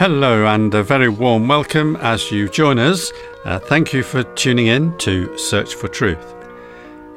Hello, and a very warm welcome as you join us. Uh, thank you for tuning in to Search for Truth.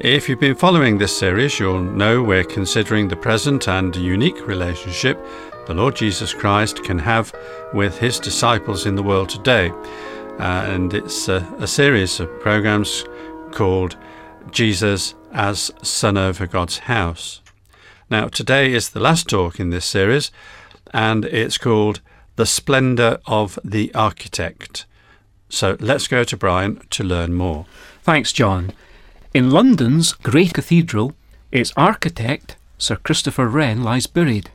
If you've been following this series, you'll know we're considering the present and unique relationship the Lord Jesus Christ can have with his disciples in the world today. Uh, and it's a, a series of programs called Jesus as Son over God's House. Now, today is the last talk in this series, and it's called The Splendour of the Architect. So let's go to Brian to learn more. Thanks, John. In London's great cathedral, its architect, Sir Christopher Wren, lies buried.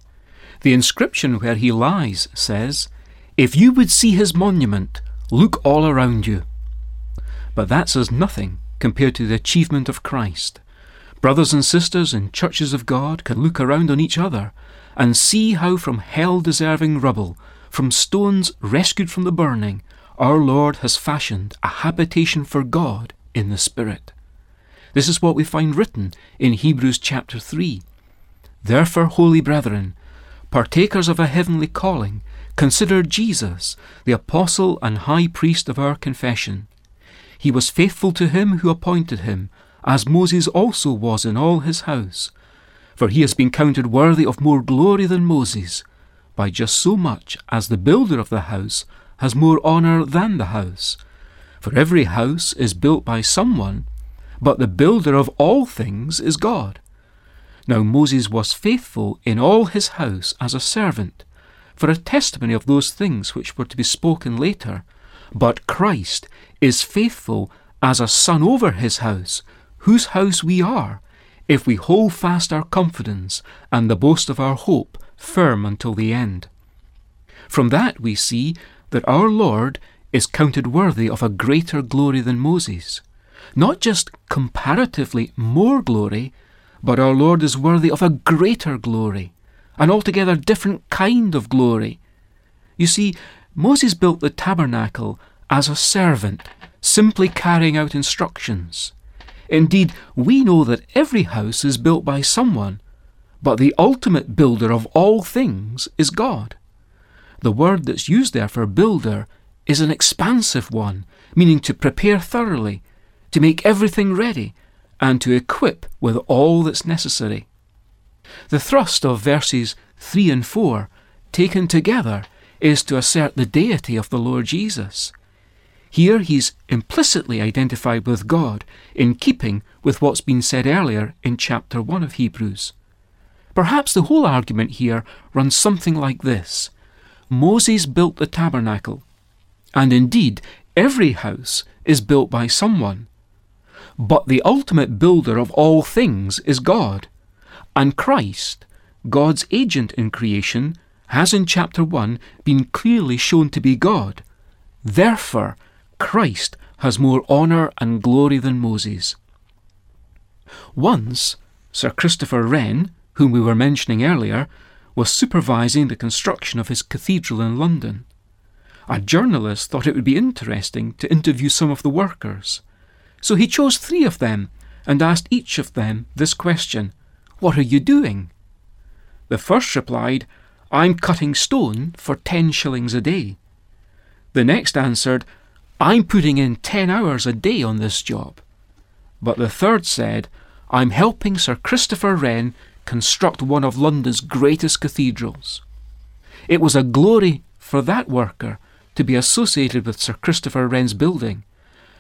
The inscription where he lies says, If you would see his monument, look all around you. But that's as nothing compared to the achievement of Christ. Brothers and sisters in churches of God can look around on each other and see how from hell deserving rubble, from stones rescued from the burning, our Lord has fashioned a habitation for God in the Spirit. This is what we find written in Hebrews chapter 3. Therefore, holy brethren, partakers of a heavenly calling, consider Jesus, the apostle and high priest of our confession. He was faithful to him who appointed him, as Moses also was in all his house. For he has been counted worthy of more glory than Moses, by just so much as the builder of the house has more honour than the house. For every house is built by someone, but the builder of all things is God. Now Moses was faithful in all his house as a servant, for a testimony of those things which were to be spoken later. But Christ is faithful as a son over his house, whose house we are, if we hold fast our confidence and the boast of our hope firm until the end. From that we see that our Lord is counted worthy of a greater glory than Moses. Not just comparatively more glory, but our Lord is worthy of a greater glory, an altogether different kind of glory. You see, Moses built the tabernacle as a servant, simply carrying out instructions. Indeed, we know that every house is built by someone, but the ultimate builder of all things is God. The word that's used there for builder is an expansive one, meaning to prepare thoroughly, to make everything ready, and to equip with all that's necessary. The thrust of verses 3 and 4, taken together, is to assert the deity of the Lord Jesus. Here he's implicitly identified with God, in keeping with what's been said earlier in chapter 1 of Hebrews. Perhaps the whole argument here runs something like this Moses built the tabernacle, and indeed every house is built by someone. But the ultimate builder of all things is God. And Christ, God's agent in creation, has in chapter 1 been clearly shown to be God. Therefore, Christ has more honour and glory than Moses. Once, Sir Christopher Wren, whom we were mentioning earlier, was supervising the construction of his cathedral in London. A journalist thought it would be interesting to interview some of the workers. So he chose three of them and asked each of them this question What are you doing? The first replied, I'm cutting stone for ten shillings a day. The next answered, I'm putting in ten hours a day on this job. But the third said, I'm helping Sir Christopher Wren construct one of London's greatest cathedrals. It was a glory for that worker to be associated with Sir Christopher Wren's building,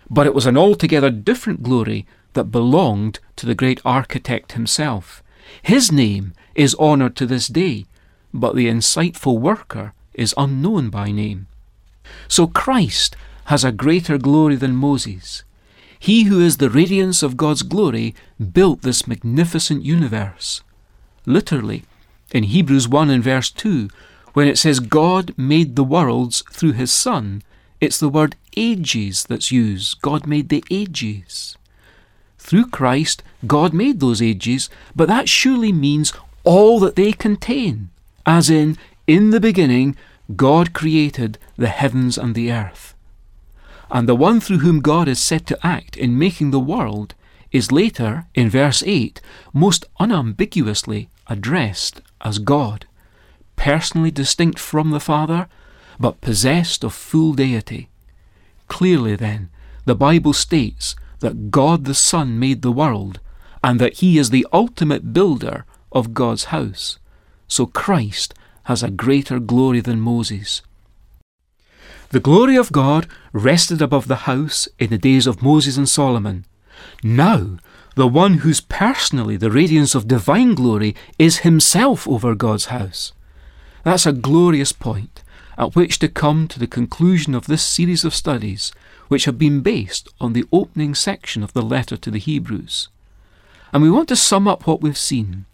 but it was an altogether different glory that belonged to the great architect himself. His name is honoured to this day, but the insightful worker is unknown by name. So Christ has a greater glory than Moses. He who is the radiance of God's glory built this magnificent universe. Literally, in Hebrews 1 and verse 2, when it says God made the worlds through his Son, it's the word ages that's used. God made the ages. Through Christ, God made those ages, but that surely means all that they contain, as in, in the beginning, God created the heavens and the earth. And the one through whom God is said to act in making the world is later, in verse 8, most unambiguously addressed as God, personally distinct from the Father, but possessed of full deity. Clearly, then, the Bible states that God the Son made the world and that he is the ultimate builder of God's house. So Christ has a greater glory than Moses. The glory of God rested above the house in the days of Moses and Solomon. Now, the one who's personally the radiance of divine glory is himself over God's house. That's a glorious point at which to come to the conclusion of this series of studies, which have been based on the opening section of the letter to the Hebrews. And we want to sum up what we've seen.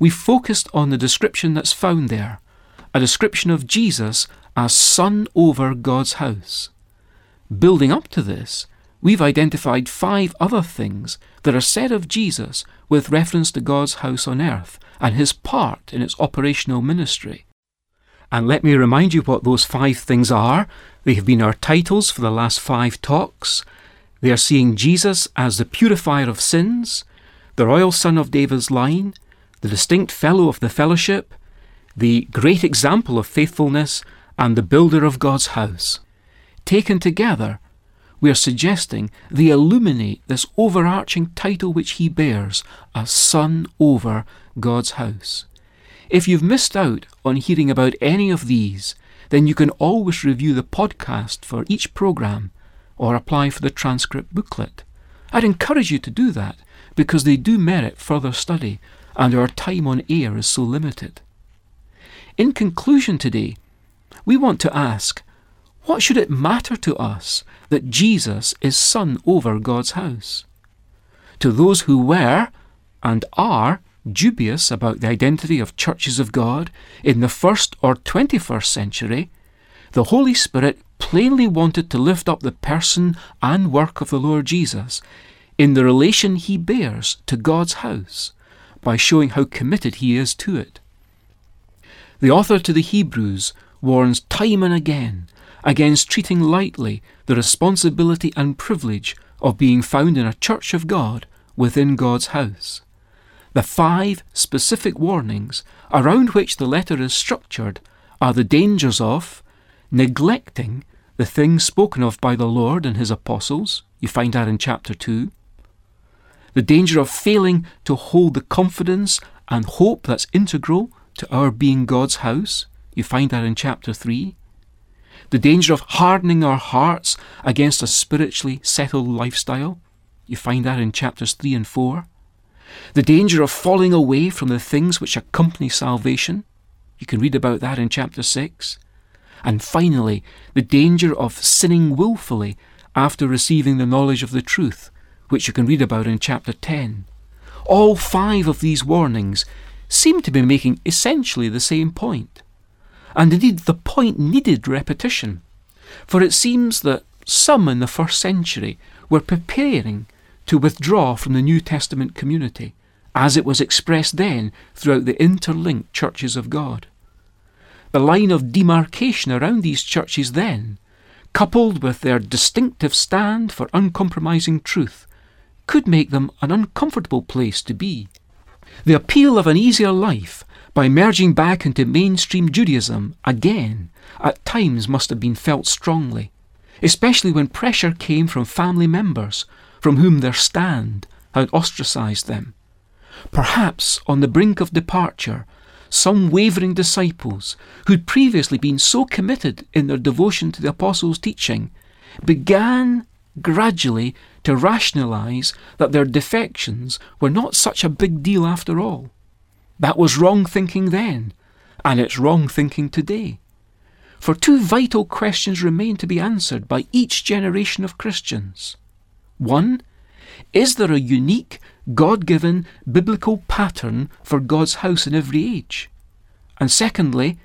We focused on the description that's found there, a description of Jesus as Son over God's house. Building up to this, we've identified five other things that are said of Jesus with reference to God's house on earth and his part in its operational ministry. And let me remind you what those five things are. They have been our titles for the last five talks. They are seeing Jesus as the purifier of sins, the royal son of David's line, the distinct fellow of the fellowship, the great example of faithfulness, and the builder of God's house. Taken together, we are suggesting they illuminate this overarching title which he bears a Son over God's house. If you've missed out on hearing about any of these, then you can always review the podcast for each program or apply for the transcript booklet. I'd encourage you to do that because they do merit further study and our time on air is so limited. In conclusion today, we want to ask what should it matter to us that Jesus is Son over God's house? To those who were and are dubious about the identity of churches of God in the first or 21st century, the Holy Spirit plainly wanted to lift up the person and work of the Lord Jesus in the relation he bears to God's house by showing how committed he is to it. The author to the Hebrews warns time and again against treating lightly the responsibility and privilege of being found in a church of God within God's house. The five specific warnings around which the letter is structured are the dangers of neglecting the things spoken of by the Lord and his apostles. You find that in chapter 2. The danger of failing to hold the confidence and hope that's integral to our being God's house. You find that in chapter 3. The danger of hardening our hearts against a spiritually settled lifestyle. You find that in chapters 3 and 4 the danger of falling away from the things which accompany salvation. You can read about that in chapter 6. And finally, the danger of sinning wilfully after receiving the knowledge of the truth, which you can read about in chapter 10. All five of these warnings seem to be making essentially the same point. And indeed, the point needed repetition, for it seems that some in the first century were preparing to withdraw from the New Testament community, as it was expressed then throughout the interlinked churches of God. The line of demarcation around these churches then, coupled with their distinctive stand for uncompromising truth, could make them an uncomfortable place to be. The appeal of an easier life by merging back into mainstream Judaism again at times must have been felt strongly, especially when pressure came from family members from whom their stand had ostracized them. Perhaps on the brink of departure, some wavering disciples, who'd previously been so committed in their devotion to the Apostles' teaching, began gradually to rationalize that their defections were not such a big deal after all. That was wrong thinking then, and it's wrong thinking today. For two vital questions remain to be answered by each generation of Christians. One, is there a unique, God given biblical pattern for God's house in every age? And secondly,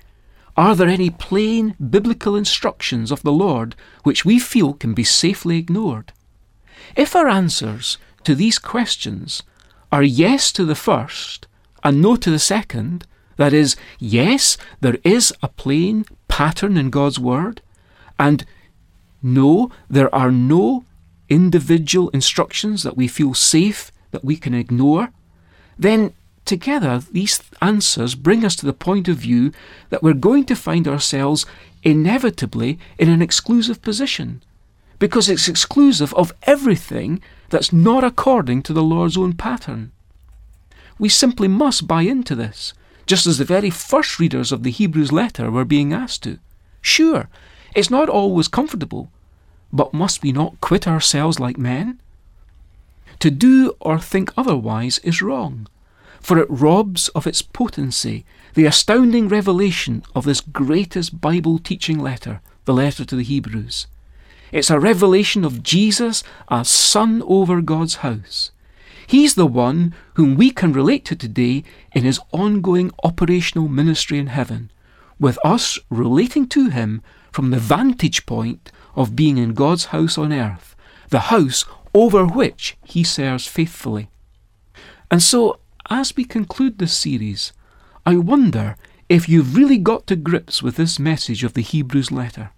are there any plain biblical instructions of the Lord which we feel can be safely ignored? If our answers to these questions are yes to the first and no to the second, that is, yes, there is a plain pattern in God's Word, and no, there are no individual instructions that we feel safe that we can ignore, then together, these answers bring us to the point of view that we're going to find ourselves inevitably in an exclusive position because it's exclusive of everything that's not according to the Lord's own pattern. We simply must buy into this, just as the very first readers of the Hebrews letter were being asked to. Sure, it's not always comfortable, but must we not quit ourselves like men? To do or think otherwise is wrong, for it robs of its potency the astounding revelation of this greatest Bible teaching letter, the letter to the Hebrews. It's a revelation of Jesus as Son over God's house. He's the one whom we can relate to today in his ongoing operational ministry in heaven, with us relating to him from the vantage point of being in God's house on earth, the house over which he serves faithfully. And so, as we conclude this series, I wonder if you've really got to grips with this message of the Hebrews letter.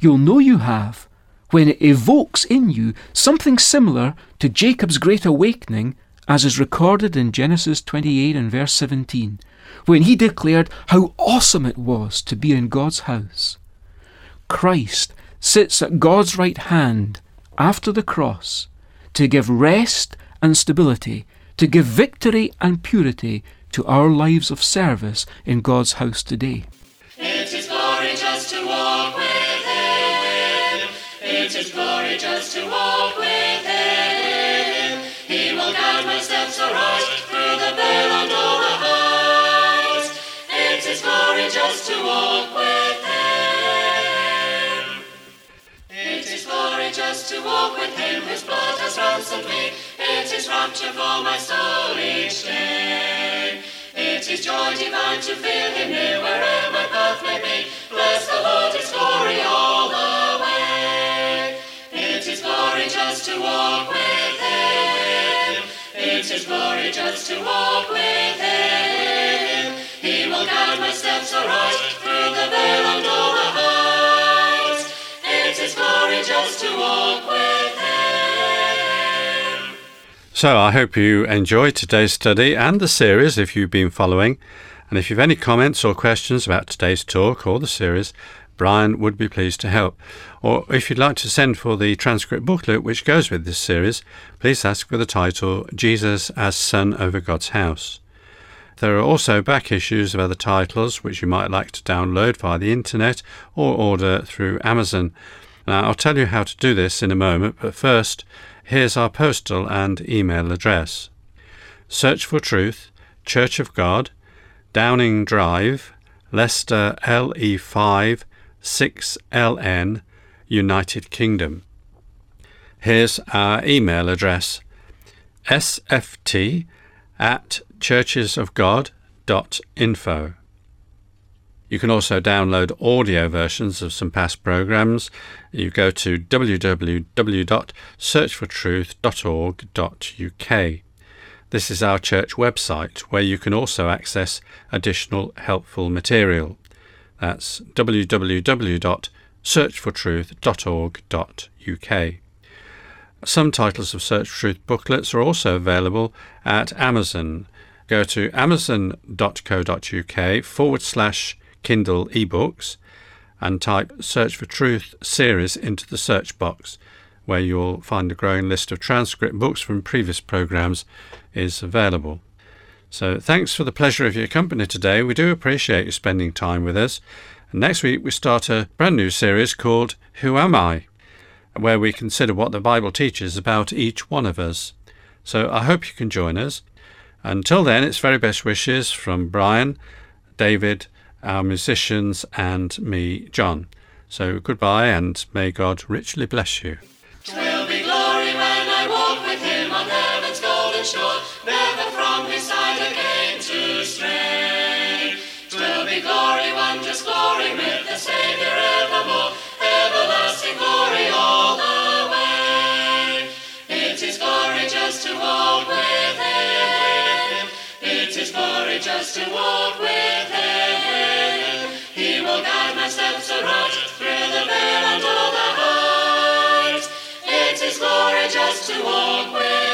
You'll know you have when it evokes in you something similar to Jacob's great awakening as is recorded in Genesis 28 and verse 17, when he declared how awesome it was to be in God's house. Christ sits at God's right hand after the cross to give rest and stability, to give victory and purity to our lives of service in God's house today. It is glory just to walk with Him. He will guide my steps aright through the vale and all the heights. It is glory just to walk with Him. It is glory just to walk with Him whose blood has ransomed me. It is rapture for my soul each day. It is joy divine to feel Him near wherever my path may be. Bless the Lord, His glory all the way. Glory just to walk with Him. It is His glory just to walk with Him. He will guide my steps aright through the vale and the heights. It is His glory just to walk with Him. So I hope you enjoyed today's study and the series if you've been following. And if you've any comments or questions about today's talk or the series, Brian would be pleased to help. Or if you'd like to send for the transcript booklet which goes with this series, please ask for the title Jesus as Son over God's House. There are also back issues of other titles which you might like to download via the internet or order through Amazon. Now, I'll tell you how to do this in a moment, but first, here's our postal and email address. Search for Truth, Church of God, Downing Drive, Leicester LE5 6LN, United Kingdom. Here's our email address sft at churchesofgod.info. You can also download audio versions of some past programs. You go to www.searchfortruth.org.uk. This is our church website where you can also access additional helpful material. That's www.searchfortruth.org.uk. Some titles of Search for Truth booklets are also available at Amazon. Go to amazon.co.uk forward slash Kindle ebooks and type Search for Truth series into the search box, where you'll find a growing list of transcript books from previous programs is available. So thanks for the pleasure of your company today. We do appreciate you spending time with us. And next week we start a brand new series called Who Am I? where we consider what the Bible teaches about each one of us. So I hope you can join us. Until then, it's very best wishes from Brian, David, our musicians, and me, John. So goodbye, and may God richly bless you. Just to walk with him. He will guide my steps aright through the vale and all the heights. It is glory just to walk with